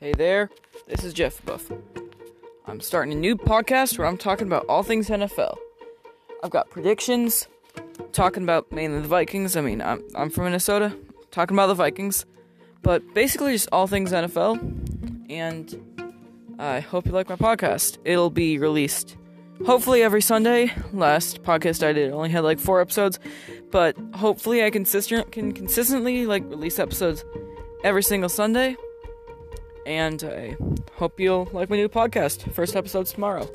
Hey there, this is Jeff Buff. I'm starting a new podcast where I'm talking about all things NFL. I've got predictions, talking about mainly the Vikings. I mean, I'm, I'm from Minnesota, talking about the Vikings, but basically just all things NFL. And I hope you like my podcast. It'll be released hopefully every Sunday. Last podcast I did only had like four episodes, but hopefully I consistent can consistently like release episodes every single Sunday. And I hope you'll like my new podcast. First episode's tomorrow.